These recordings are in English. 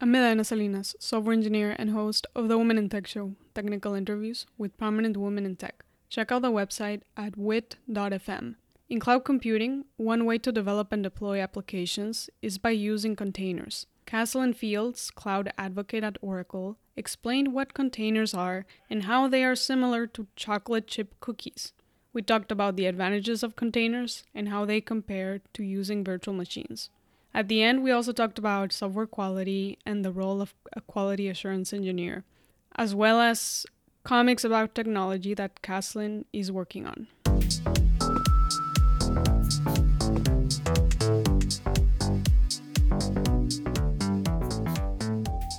I'm Edaena Salinas, software engineer and host of the Women in Tech Show, technical interviews with prominent women in tech. Check out the website at wit.fm. In cloud computing, one way to develop and deploy applications is by using containers. Kaslin Fields, cloud advocate at Oracle, explained what containers are and how they are similar to chocolate chip cookies. We talked about the advantages of containers and how they compare to using virtual machines. At the end, we also talked about software quality and the role of a quality assurance engineer, as well as comics about technology that Kaslin is working on.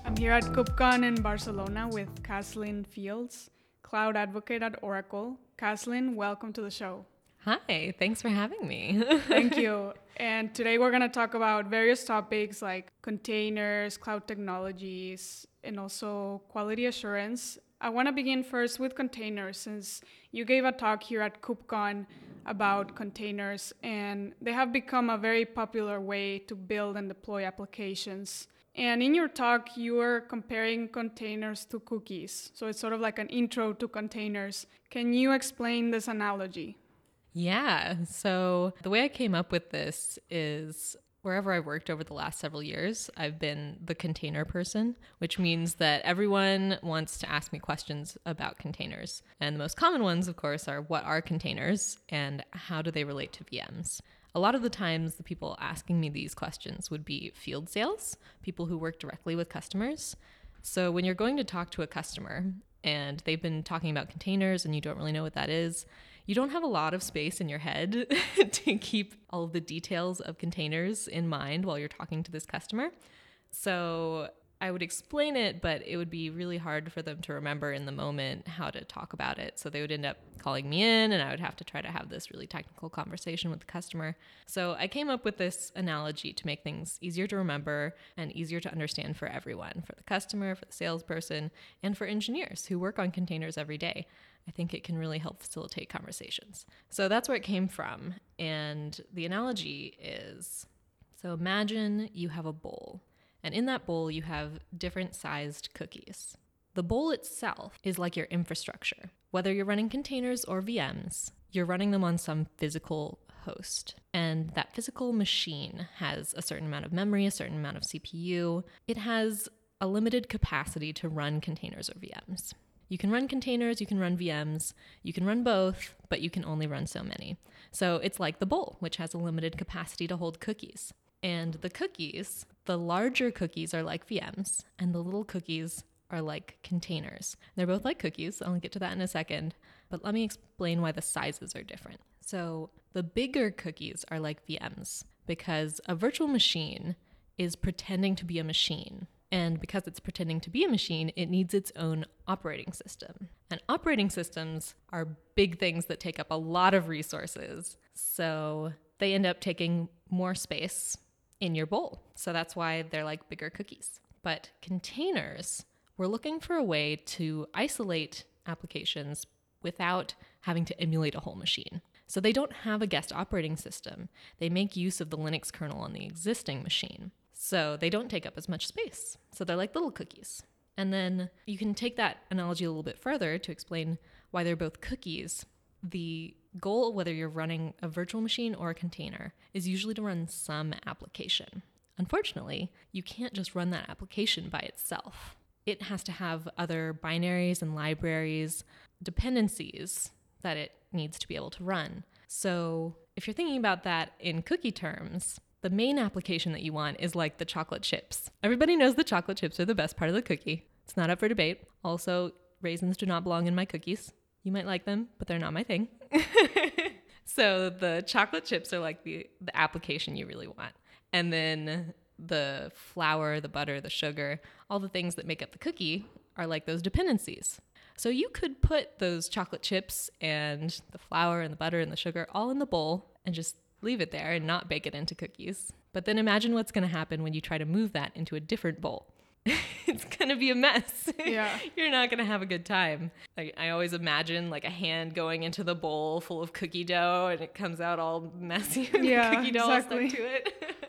I'm here at KubeCon in Barcelona with Kaslin Fields, cloud advocate at Oracle. Kaslin, welcome to the show. Hi, thanks for having me. Thank you. And today we're going to talk about various topics like containers, cloud technologies, and also quality assurance. I want to begin first with containers since you gave a talk here at KubeCon about containers and they have become a very popular way to build and deploy applications. And in your talk, you were comparing containers to cookies. So it's sort of like an intro to containers. Can you explain this analogy? Yeah. So the way I came up with this is wherever I worked over the last several years, I've been the container person, which means that everyone wants to ask me questions about containers. And the most common ones, of course, are what are containers and how do they relate to VMs? A lot of the times, the people asking me these questions would be field sales, people who work directly with customers. So when you're going to talk to a customer and they've been talking about containers and you don't really know what that is, you don't have a lot of space in your head to keep all of the details of containers in mind while you're talking to this customer. So I would explain it, but it would be really hard for them to remember in the moment how to talk about it. So they would end up calling me in, and I would have to try to have this really technical conversation with the customer. So I came up with this analogy to make things easier to remember and easier to understand for everyone for the customer, for the salesperson, and for engineers who work on containers every day. I think it can really help facilitate conversations. So that's where it came from. And the analogy is so imagine you have a bowl and in that bowl, you have different sized cookies. The bowl itself is like your infrastructure. Whether you're running containers or VMs, you're running them on some physical host. And that physical machine has a certain amount of memory, a certain amount of CPU. It has a limited capacity to run containers or VMs. You can run containers, you can run VMs, you can run both, but you can only run so many. So it's like the bowl, which has a limited capacity to hold cookies. And the cookies, the larger cookies are like VMs, and the little cookies are like containers. They're both like cookies. I'll get to that in a second. But let me explain why the sizes are different. So, the bigger cookies are like VMs because a virtual machine is pretending to be a machine. And because it's pretending to be a machine, it needs its own operating system. And operating systems are big things that take up a lot of resources. So they end up taking more space in your bowl. So that's why they're like bigger cookies. But containers, we're looking for a way to isolate applications without having to emulate a whole machine. So they don't have a guest operating system. They make use of the Linux kernel on the existing machine. So they don't take up as much space. So they're like little cookies. And then you can take that analogy a little bit further to explain why they're both cookies. The goal, whether you're running a virtual machine or a container, is usually to run some application. Unfortunately, you can't just run that application by itself. It has to have other binaries and libraries, dependencies that it needs to be able to run. So, if you're thinking about that in cookie terms, the main application that you want is like the chocolate chips. Everybody knows the chocolate chips are the best part of the cookie. It's not up for debate. Also, raisins do not belong in my cookies. You might like them, but they're not my thing. so the chocolate chips are like the, the application you really want. And then the flour, the butter, the sugar, all the things that make up the cookie are like those dependencies. So you could put those chocolate chips and the flour and the butter and the sugar all in the bowl and just leave it there and not bake it into cookies. But then imagine what's going to happen when you try to move that into a different bowl. it's gonna be a mess. Yeah. You're not gonna have a good time. I, I always imagine like a hand going into the bowl full of cookie dough and it comes out all messy yeah, cookie dough exactly. stuck to it.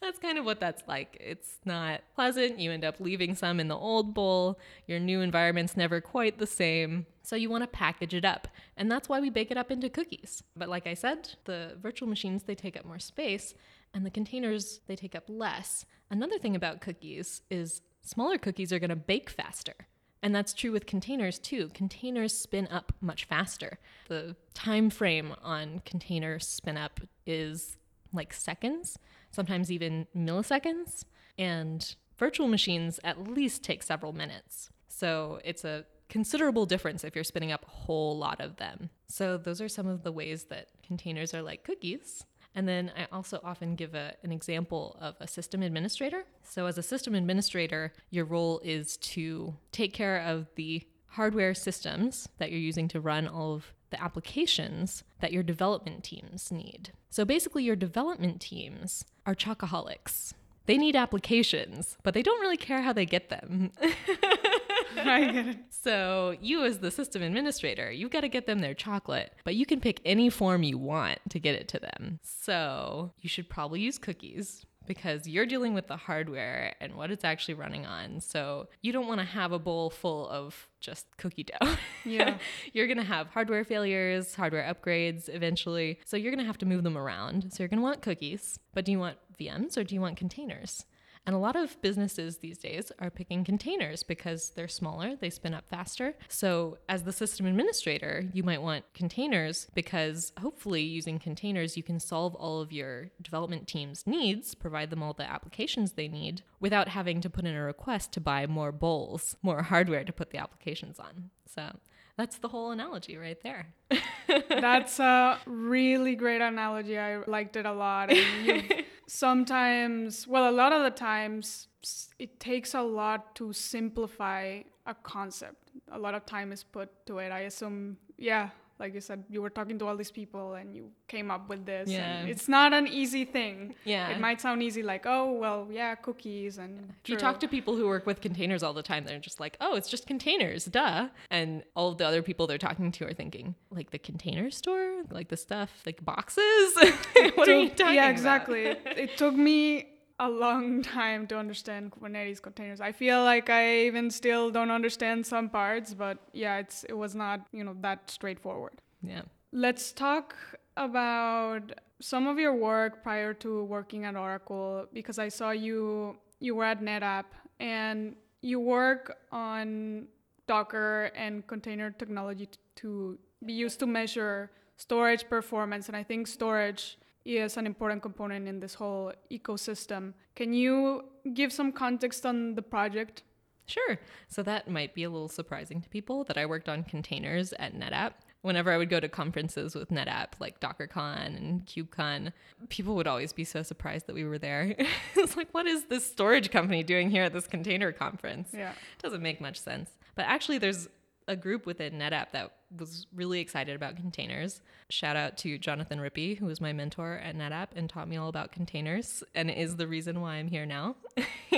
that's kind of what that's like. It's not pleasant. You end up leaving some in the old bowl. Your new environment's never quite the same. So you want to package it up. And that's why we bake it up into cookies. But like I said, the virtual machines, they take up more space, and the containers, they take up less. Another thing about cookies is smaller cookies are going to bake faster. And that's true with containers too. Containers spin up much faster. The time frame on container spin up is like seconds, sometimes even milliseconds. And virtual machines at least take several minutes. So it's a considerable difference if you're spinning up a whole lot of them. So those are some of the ways that containers are like cookies. And then I also often give a, an example of a system administrator. So, as a system administrator, your role is to take care of the hardware systems that you're using to run all of the applications that your development teams need. So, basically, your development teams are chocoholics. They need applications, but they don't really care how they get them. I get it. So, you as the system administrator, you've got to get them their chocolate, but you can pick any form you want to get it to them. So, you should probably use cookies because you're dealing with the hardware and what it's actually running on. So, you don't want to have a bowl full of just cookie dough. Yeah. you're going to have hardware failures, hardware upgrades eventually. So, you're going to have to move them around. So, you're going to want cookies, but do you want VMs or do you want containers? And a lot of businesses these days are picking containers because they're smaller, they spin up faster. So, as the system administrator, you might want containers because hopefully, using containers, you can solve all of your development team's needs, provide them all the applications they need without having to put in a request to buy more bowls, more hardware to put the applications on. So, that's the whole analogy right there. That's a really great analogy. I liked it a lot. Sometimes, well, a lot of the times, it takes a lot to simplify a concept. A lot of time is put to it. I assume, yeah, like you said, you were talking to all these people and you came up with this. Yeah. And it's not an easy thing. Yeah. It might sound easy, like, oh, well, yeah, cookies and. If you talk to people who work with containers all the time, they're just like, oh, it's just containers, duh. And all of the other people they're talking to are thinking, like the container store? Like the stuff, like boxes? what are you talking yeah exactly it took me a long time to understand kubernetes containers i feel like i even still don't understand some parts but yeah it's it was not you know that straightforward Yeah. let's talk about some of your work prior to working at oracle because i saw you you were at netapp and you work on docker and container technology t- to be used to measure storage performance and i think storage is an important component in this whole ecosystem can you give some context on the project Sure. So that might be a little surprising to people that I worked on containers at NetApp. Whenever I would go to conferences with NetApp, like DockerCon and KubeCon, people would always be so surprised that we were there. it's like, what is this storage company doing here at this container conference? yeah It Doesn't make much sense. But actually, there's a group within NetApp that was really excited about containers. Shout out to Jonathan Rippy, who was my mentor at NetApp and taught me all about containers and is the reason why I'm here now.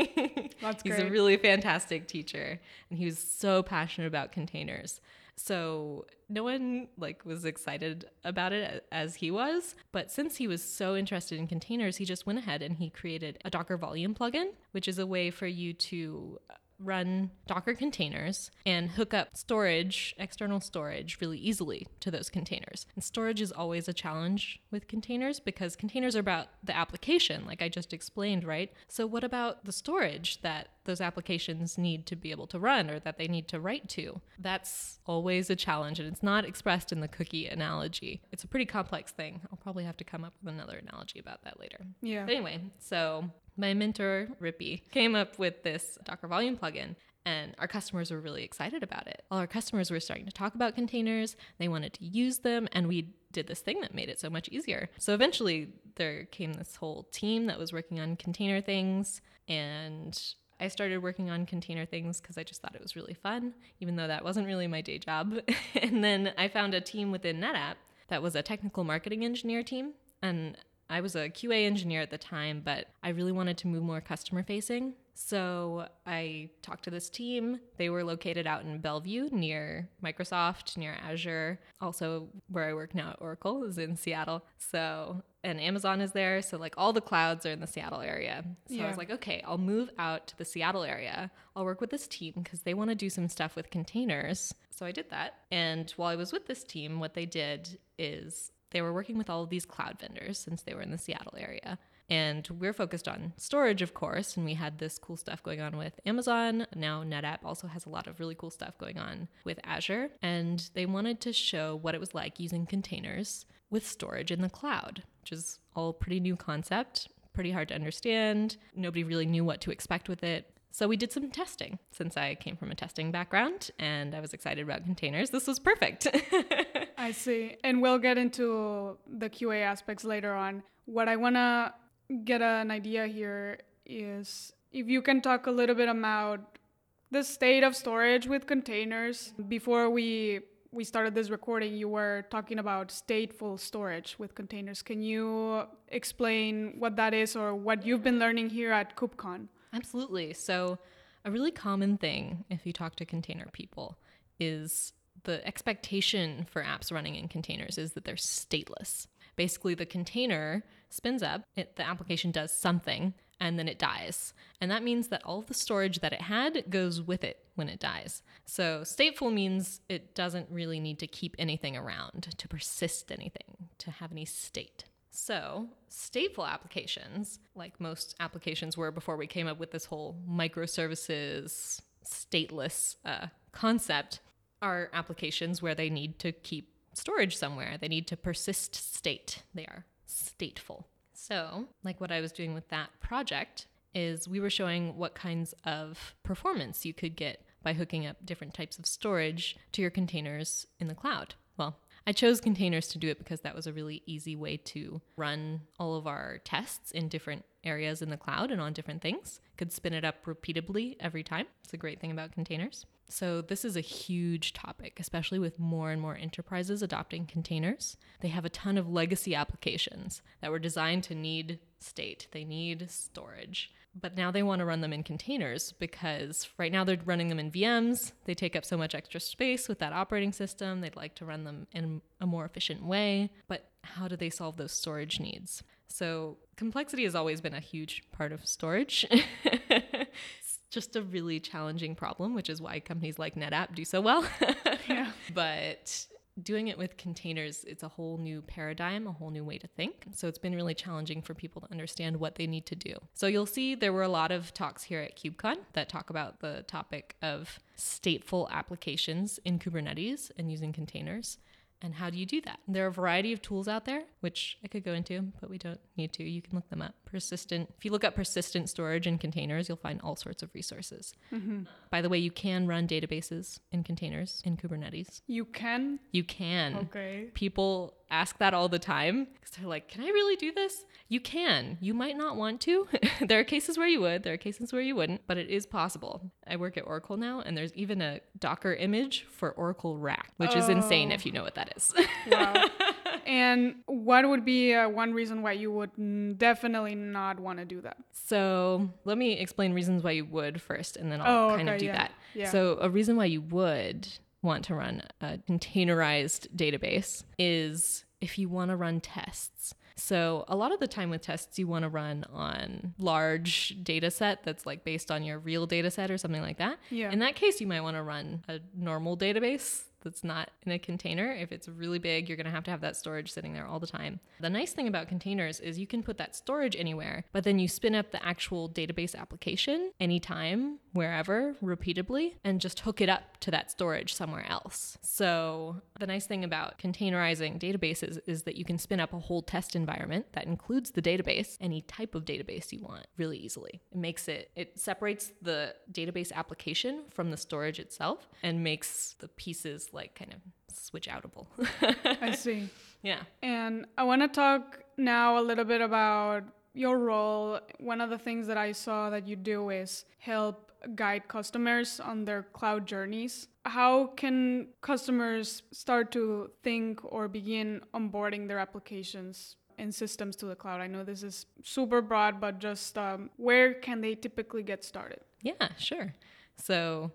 That's He's a really fantastic teacher and he was so passionate about containers. So no one like was excited about it as he was, but since he was so interested in containers, he just went ahead and he created a Docker volume plugin, which is a way for you to run Docker containers and hook up storage, external storage, really easily to those containers. And storage is always a challenge with containers because containers are about the application, like I just explained, right? So, what about the storage that those applications need to be able to run or that they need to write to? That's always a challenge, and it's not expressed in the cookie analogy. It's a pretty complex thing. I'll probably have to come up with another analogy about that later. yeah But anyway, so my mentor, Rippy, came up with this Docker Volume plugin. And our customers were really excited about it. All our customers were starting to talk about containers. They wanted to use them, and we did this thing that made it so much easier. So eventually, there came this whole team that was working on container things. And I started working on container things because I just thought it was really fun, even though that wasn't really my day job. and then I found a team within NetApp that was a technical marketing engineer team. And I was a QA engineer at the time, but I really wanted to move more customer facing. So I talked to this team. They were located out in Bellevue near Microsoft, near Azure. Also, where I work now at Oracle is in Seattle. So, and Amazon is there. So, like all the clouds are in the Seattle area. So I was like, okay, I'll move out to the Seattle area. I'll work with this team because they want to do some stuff with containers. So I did that. And while I was with this team, what they did is they were working with all of these cloud vendors since they were in the Seattle area. And we're focused on storage, of course, and we had this cool stuff going on with Amazon. Now, NetApp also has a lot of really cool stuff going on with Azure. And they wanted to show what it was like using containers with storage in the cloud, which is all pretty new concept, pretty hard to understand. Nobody really knew what to expect with it. So we did some testing since I came from a testing background and I was excited about containers. This was perfect. I see. And we'll get into the QA aspects later on. What I want to get an idea here is if you can talk a little bit about the state of storage with containers. Before we we started this recording, you were talking about stateful storage with containers. Can you explain what that is or what you've been learning here at KubeCon? Absolutely. So, a really common thing if you talk to container people is the expectation for apps running in containers is that they're stateless. Basically, the container spins up, it, the application does something, and then it dies. And that means that all the storage that it had goes with it when it dies. So, stateful means it doesn't really need to keep anything around, to persist anything, to have any state. So, stateful applications, like most applications were before we came up with this whole microservices, stateless uh, concept, are applications where they need to keep storage somewhere. They need to persist state. They are stateful. So, like what I was doing with that project, is we were showing what kinds of performance you could get by hooking up different types of storage to your containers in the cloud. Well, I chose containers to do it because that was a really easy way to run all of our tests in different areas in the cloud and on different things. Could spin it up repeatably every time. It's a great thing about containers. So, this is a huge topic, especially with more and more enterprises adopting containers. They have a ton of legacy applications that were designed to need state, they need storage. But now they want to run them in containers because right now they're running them in VMs. They take up so much extra space with that operating system. They'd like to run them in a more efficient way. But how do they solve those storage needs? So, complexity has always been a huge part of storage. it's just a really challenging problem, which is why companies like NetApp do so well. Yeah. But doing it with containers, it's a whole new paradigm, a whole new way to think. So it's been really challenging for people to understand what they need to do. So you'll see there were a lot of talks here at KubeCon that talk about the topic of stateful applications in Kubernetes and using containers. And how do you do that? There are a variety of tools out there, which I could go into, but we don't need to. You can look them up. Persistent, if you look up persistent storage in containers, you'll find all sorts of resources. Mm-hmm. By the way, you can run databases in containers in Kubernetes. You can? You can. Okay. People ask that all the time because they're like, can I really do this? You can. You might not want to. there are cases where you would, there are cases where you wouldn't, but it is possible. I work at Oracle now, and there's even a Docker image for Oracle RAC, which is insane Oh. if you know what that is. Wow. and what would be uh, one reason why you would definitely not want to do that? So let me explain reasons why you would first, and then I'll Oh, kind of do yeah, that. yeah. So a reason why you would want to run a containerized database is if you want to run tests. So a lot of the time with tests, you want to run on large data set that's like based on your real data set or something like that. Yeah. In that case, you might want to run a normal database that's not in a container. If it's really big, you're going to have to have that storage sitting there all the time. The nice thing about containers is you can put that storage anywhere, but then you spin up the actual database application anytime, wherever, repeatedly, and just hook it up to that storage somewhere else. So, the nice thing about containerizing databases is that you can spin up a whole test environment that includes the database, any type of database you want, really easily. It makes it, it separates the database application from the storage itself and makes the pieces like kind of switch outable. I see. yeah. And I want to talk now a little bit about your role. One of the things that I saw that you do is help guide customers on their cloud journeys. How can customers start to think or begin onboarding their applications and systems to the cloud? I know this is super broad, but just um, where can they typically get started? Yeah, sure. So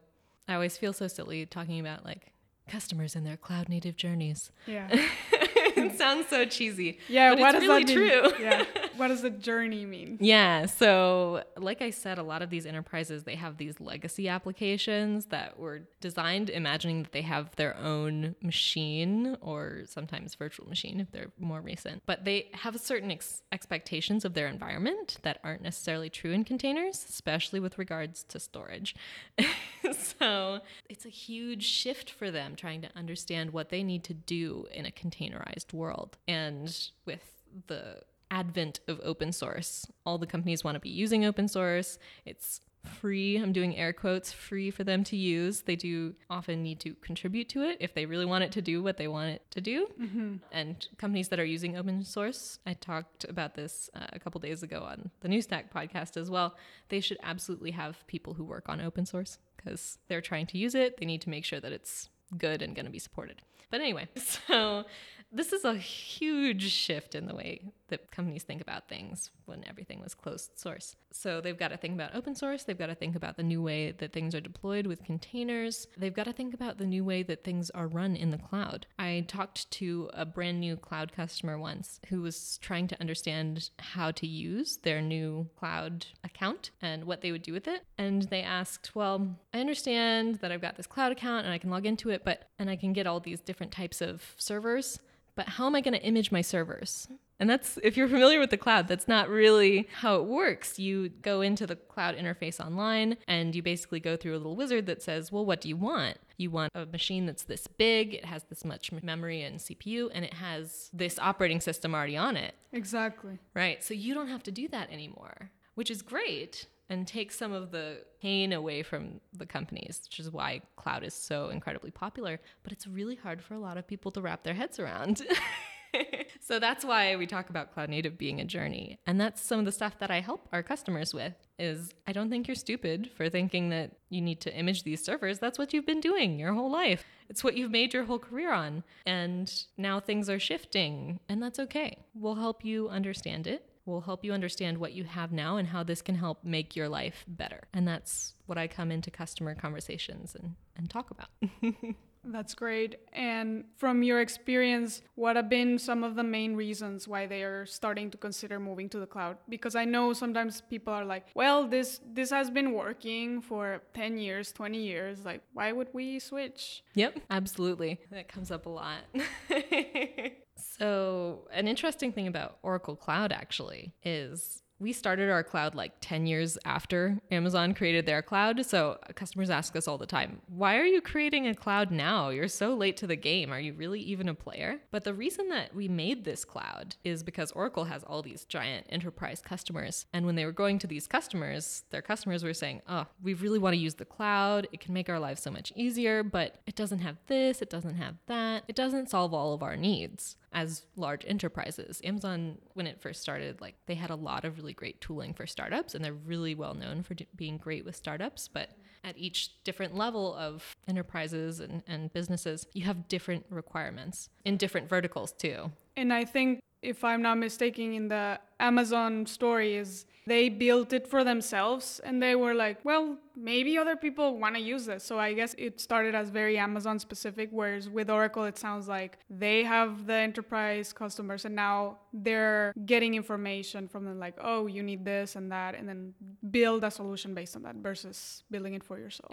I always feel so silly talking about like customers in their cloud native journeys. Yeah. it sounds so cheesy. Yeah, but what it's does really that mean? true. yeah. What does the journey mean? Yeah. So, like I said, a lot of these enterprises, they have these legacy applications that were designed imagining that they have their own machine or sometimes virtual machine if they're more recent. But they have certain ex- expectations of their environment that aren't necessarily true in containers, especially with regards to storage. so, it's a huge shift for them trying to understand what they need to do in a containerized world. And with the advent of open source. All the companies want to be using open source. It's free. I'm doing air quotes free for them to use. They do often need to contribute to it if they really want it to do what they want it to do. Mm-hmm. And companies that are using open source, I talked about this uh, a couple days ago on the New Stack podcast as well. They should absolutely have people who work on open source because they're trying to use it. They need to make sure that it's good and going to be supported. But anyway, so this is a huge shift in the way that companies think about things when everything was closed source. So they've got to think about open source, they've got to think about the new way that things are deployed with containers, they've got to think about the new way that things are run in the cloud. I talked to a brand new cloud customer once who was trying to understand how to use their new cloud account and what they would do with it. And they asked, Well, I understand that I've got this cloud account and I can log into it, but and I can get all these different types of servers but how am I going to image my servers? And that's, if you're familiar with the cloud, that's not really how it works. You go into the cloud interface online and you basically go through a little wizard that says, well, what do you want? You want a machine that's this big, it has this much memory and CPU, and it has this operating system already on it. Exactly. Right. So you don't have to do that anymore, which is great and take some of the pain away from the companies, which is why cloud is so incredibly popular. But it's really hard for a lot of people to wrap their heads around. so that's why we talk about cloud native being a journey. And that's some of the stuff that I help our customers with is I don't think you're stupid for thinking that you need to image these servers. That's what you've been doing your whole life. It's what you've made your whole career on. And now things are shifting, and that's okay. We'll help you understand it will help you understand what you have now and how this can help make your life better. And that's what I come into customer conversations and, and talk about. That's great. And from your experience, what have been some of the main reasons why they are starting to consider moving to the cloud? Because I know sometimes people are like, "Well, this this has been working for 10 years, 20 years. Like, why would we switch?" Yep, absolutely. That comes up a lot. so, an interesting thing about Oracle Cloud actually is we started our cloud like 10 years after Amazon created their cloud. So customers ask us all the time, why are you creating a cloud now? You're so late to the game. Are you really even a player? But the reason that we made this cloud is because Oracle has all these giant enterprise customers. And when they were going to these customers, their customers were saying, oh, we really want to use the cloud. It can make our lives so much easier, but it doesn't have this, it doesn't have that. It doesn't solve all of our needs as large enterprises. Amazon, when it first started, like they had a lot of really great tooling for startups, and they're really well known for d- being great with startups. But at each different level of enterprises and, and businesses, you have different requirements in different verticals too. And I think, if I'm not mistaken, in the Amazon story is they built it for themselves and they were like, well, maybe other people want to use this. So I guess it started as very Amazon specific, whereas with Oracle, it sounds like they have the enterprise customers and now they're getting information from them like, oh, you need this and that, and then build a solution based on that versus building it for yourself.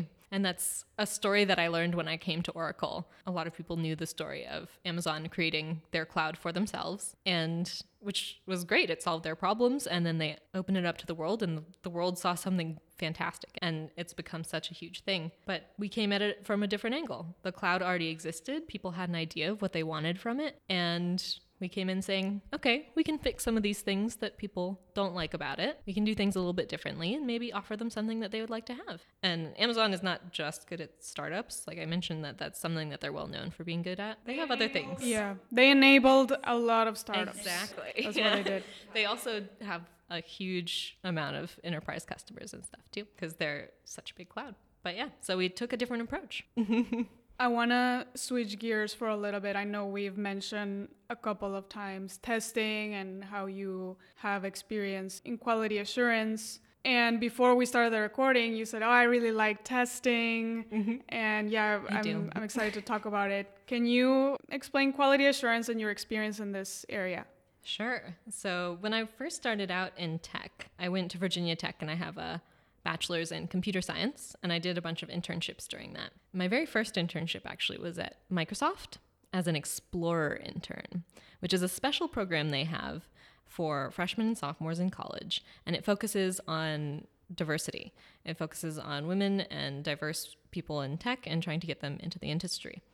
first. And that's a story that I learned when I came to Oracle. A lot of people knew the story of Amazon creating their cloud for themselves, and which was great. It solved their problems, and then they opened it up to the world, and the world saw something fantastic. And it's become such a huge thing. But we came at it from a different angle. The cloud already existed, people had an idea of what they wanted from it, and we came in saying, okay, we can fix some of these things that people don't like about it. We can do things a little bit differently and maybe offer them something that they would like to have. And Amazon is not just good at startups. Like I mentioned, that that's something that they're well known for being good at. They have other things. Yeah, they enabled a lot of startups. Exactly. That's Yeah. what they did. They also have a huge amount of enterprise customers and stuff too, because they're such a big cloud. But yeah, so we took a different approach. I want to switch gears for a little bit. I know we've mentioned a couple of times testing and how you have experience in quality assurance. And before we started the recording, you said, "Oh, I really like testing," Mm-hmm. and yeah, I I'm. I'm excited to talk about it. Can you explain quality assurance and your experience in this area? Sure. So when I first started out in tech, I went to Virginia Tech and I have a bachelor's in computer science and I did a bunch of internships during that. My very first internship actually was at Microsoft as an explorer intern, which is a special program they have for freshmen and sophomores in college and it focuses on diversity. It focuses on women and diverse people in tech and trying to get them into the industry.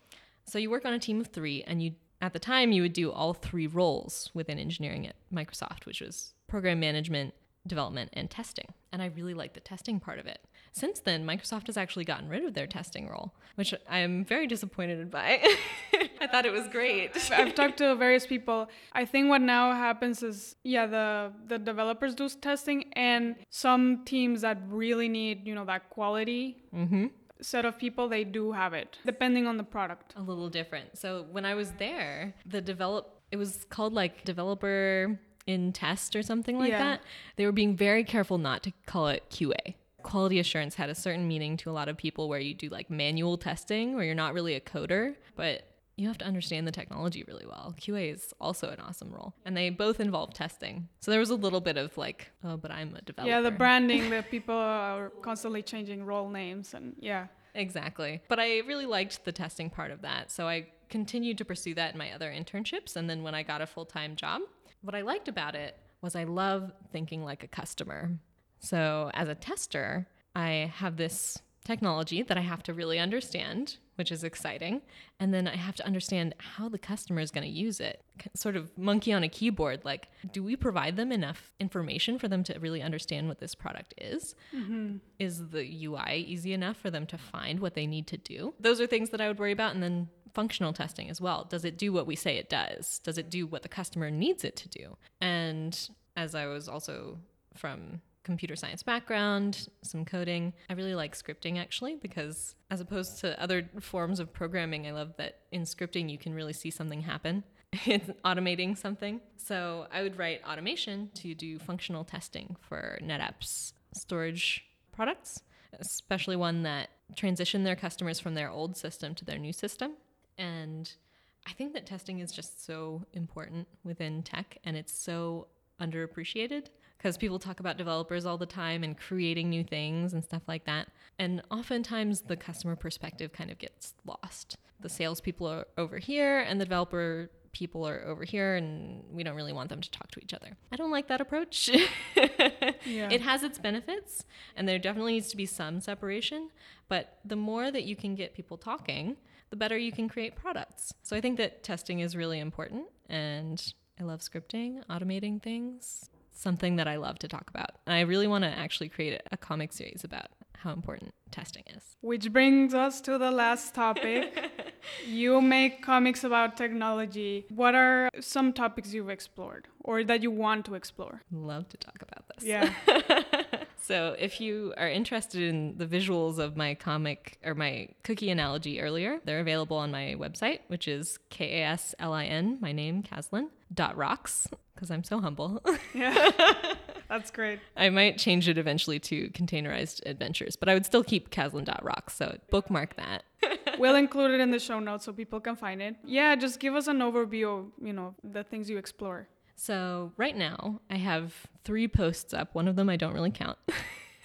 So you work on a team of 3 and you at the time you would do all three roles within engineering at Microsoft, which was program management, development, and testing. And I really liked the testing part of it. Since then, Microsoft has actually gotten rid of their testing role, which I am very disappointed by. I thought it was great. I've talked to various people. I think what now happens is, yeah, the the developers do testing, and some teams that really need, you know, that quality Mm-hmm. set of people, they do have it, depending on the product. a little different. So when I was there, the develop it was called like developer in test or something like Yeah. that. They were being very careful not to call it QA. Quality assurance had a certain meaning to a lot of people where you do like manual testing where you're not really a coder, but you have to understand the technology really well. QA is also an awesome role. And they both involve testing. So there was a little bit of like, oh, but I'm a developer. Yeah, the branding, the people are constantly changing role names, and yeah. Exactly. But I really liked the testing part of that. So I continued to pursue that in my other internships. And then when I got a full time job, what I liked about it was I love thinking like a customer. So as a tester, I have this technology that I have to really understand, which is exciting. And then I have to understand how the customer is going to use it. Sort of monkey on a keyboard. Like, do we provide them enough information for them to really understand what this product is? Mm-hmm. Is the UI easy enough for them to find what they need to do? Those are things that I would worry about. And then functional testing as well. Does it do what we say it does? Does it do what the customer needs it to do? And as I was also from computer science background, some coding. I really like scripting actually because as opposed to other forms of programming, I love that in scripting you can really see something happen. It's automating something. So I would write automation to do functional testing for NetApp's storage products, especially one that transitioned their customers from their old system to their new system. And I think that testing is just so important within tech and it's so underappreciated because people talk about developers all the time and creating new things and stuff like that. And oftentimes the customer perspective kind of gets lost. The salespeople are over here and the developer people are over here, and we don't really want them to talk to each other. I don't like that approach. Yeah. It has its benefits, and there definitely needs to be some separation. But the more that you can get people talking, the better you can create products. So I think that testing is really important, and I love scripting, automating things, something that I love to talk about. And I really want to actually create a, comic series about how important testing is. Which brings us to the last topic. you make comics about technology. What are some topics you've explored or that you want to explore? Love to talk about this. Yeah. So, if you are interested in the visuals of my comic or my cookie analogy earlier, they're available on my website, which is K A S L I N, my name, Kaslin, dot rocks, because I'm so humble. yeah. That's great. I might change it eventually to containerized adventures, but I would still keep KASLIN. Dot rocks. So, bookmark that. We'll include it in the show notes so people can find it. Yeah, just give us an overview of, you know, the things you explore. So right now I have three posts up. One of them I don't really count.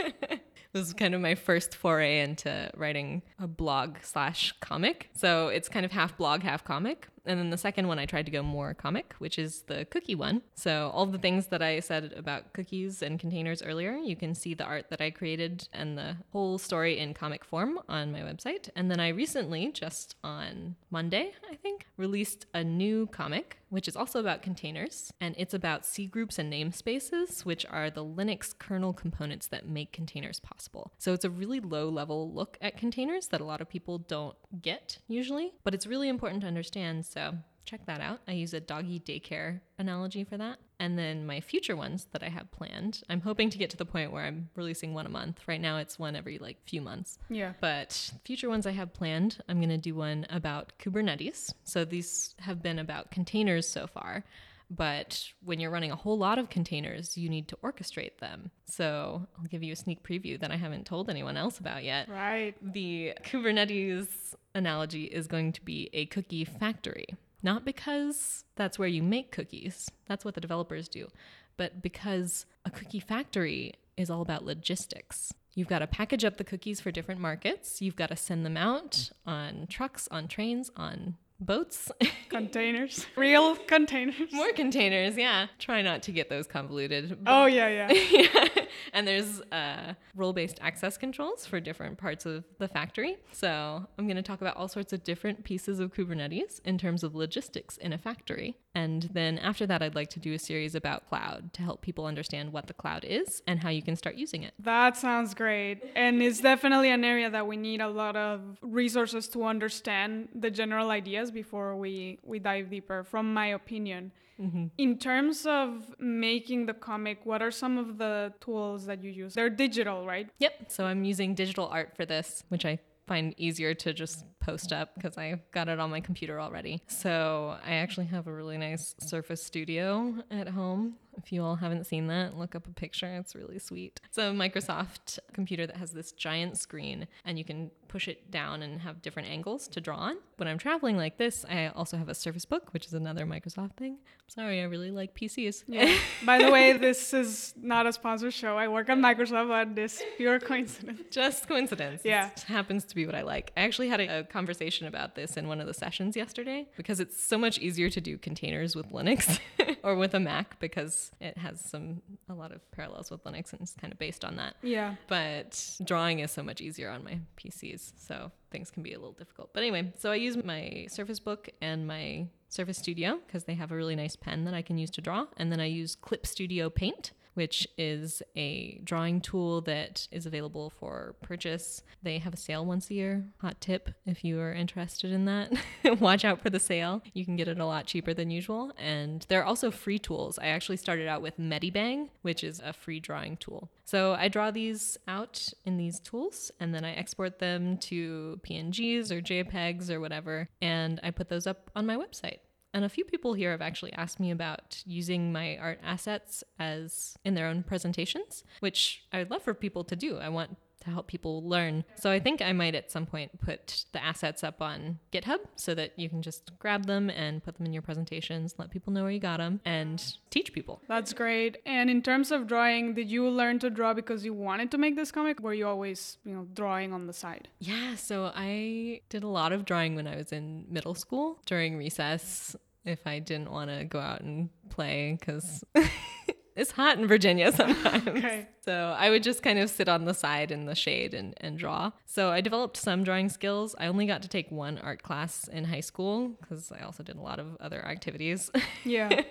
this is kind of my first foray into writing a blog slash comic. So it's kind of half blog, half comic. And then the second one I tried to go more comic, which is the cookie one. So all the things that I said about cookies and containers earlier, you can see the art that I created and the whole story in comic form on my website. And then I recently, just on Monday, I think, released a new comic, which is also about containers. And it's about cgroups and namespaces, which are the Linux kernel components that make containers possible. So it's a really low level look at containers that a lot of people don't get usually, but it's really important to understand. So check that out. I use a doggy daycare analogy for that. And then my future ones that I have planned, I'm hoping to get to the point where I'm releasing one a month. Right now it's one every like few months. Yeah. But future ones I have planned, I'm going to do one about Kubernetes. So these have been about containers so far. But when you're running a whole lot of containers, you need to orchestrate them. So I'll give you a sneak preview that I haven't told anyone else about yet. Right. The Kubernetes analogy is going to be a cookie factory. Not because that's where you make cookies, that's what the developers do, but because a cookie factory is all about logistics. You've got to package up the cookies for different markets. You've got to send them out on trucks, on trains, on boats. containers. Real containers. More containers, yeah. Try not to get those convoluted. Oh, yeah, yeah. yeah. And there's uh, role based access controls for different parts of the factory. So I'm going to talk about all sorts of different pieces of Kubernetes in terms of logistics in a factory. And then after that, I'd like to do a series about cloud to help people understand what the cloud is and how you can start using it. That sounds great. And it's definitely an area that we need a lot of resources to understand the general ideas before we, we dive deeper, from my opinion. Mm-hmm. In terms of making the comic, what are some of the tools that you use? They're digital, right? Yep. So I'm using digital art for this, which I find easier to just post up because I got it on my computer already. So I actually have a really nice Surface Studio at home. If you all haven't seen that, look up a picture. It's really sweet. It's a Microsoft computer that has this giant screen and you can push it down and have different angles to draw on. When I'm traveling like this, I also have a Surface Book, which is another Microsoft thing. Sorry, I really like PCs. Yeah. By the way, this is not a sponsored show. I work at Microsoft, but this pure coincidence. Just coincidence. Yeah. It happens to be what I like. I actually had a, a conversation about this in one of the sessions yesterday because it's so much easier to do containers with Linux or with a Mac because it has some a lot of parallels with Linux and it's kind of based on that. Yeah. But drawing is so much easier on my PCs, so things can be a little difficult. But anyway, so I use my Surface Book and my Surface Studio because they have a really nice pen that I can use to draw, and then I use Clip Studio Paint which is a drawing tool that is available for purchase. They have a sale once a year. Hot tip if you are interested in that. Watch out for the sale. You can get it a lot cheaper than usual. And there are also free tools. I actually started out with Medibang, which is a free drawing tool. So I draw these out in these tools and then I export them to PNGs or JPEGs or whatever, and I put those up on my website. And a few people here have actually asked me about using my art assets as in their own presentations, which I would love for people to do. I want to help people learn. So I think I might at some point put the assets up on GitHub so that you can just grab them and put them in your presentations, let people know where you got them, and teach people. That's great. And in terms of drawing, did you learn to draw because you wanted to make this comic? Were you always, you know, drawing on the side? Yeah, so I did a lot of drawing when I was in middle school during recess if I didn't want to go out and play because it's hot in Virginia sometimes. Okay. So I would just kind of sit on the side in the shade and, and draw. So I developed some drawing skills. I only got to take one art class in high school because I also did a lot of other activities. Yeah.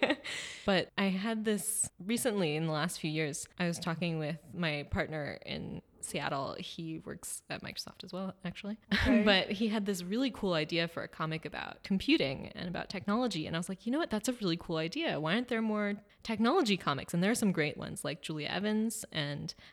but I had this recently in the last few years. I was talking with my partner in Seattle. He works at Microsoft as well, actually. Okay. but he had this really cool idea for a comic about computing and about technology. And I was like, you know what? That's a really cool idea. Why aren't there more technology comics? And there are some great ones like Julia Evans and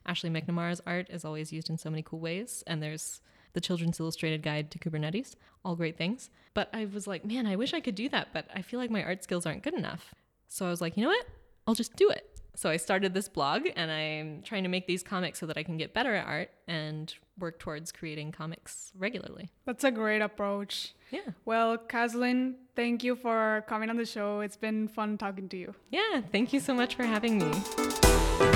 Ashley McNamara's art is always used in so many cool ways. And there's the Children's Illustrated Guide to Kubernetes, all great things. But I was like, man, I wish I could do that, but I feel like my art skills aren't good enough. So I was like, you know what? I'll just do it. So I started this blog and I'm trying to make these comics so that I can get better at art and work towards creating comics regularly. That's a great approach. Yeah. Well, Kaslin, thank you for coming on the show. It's been fun talking to you. Yeah, thank you so much for having me.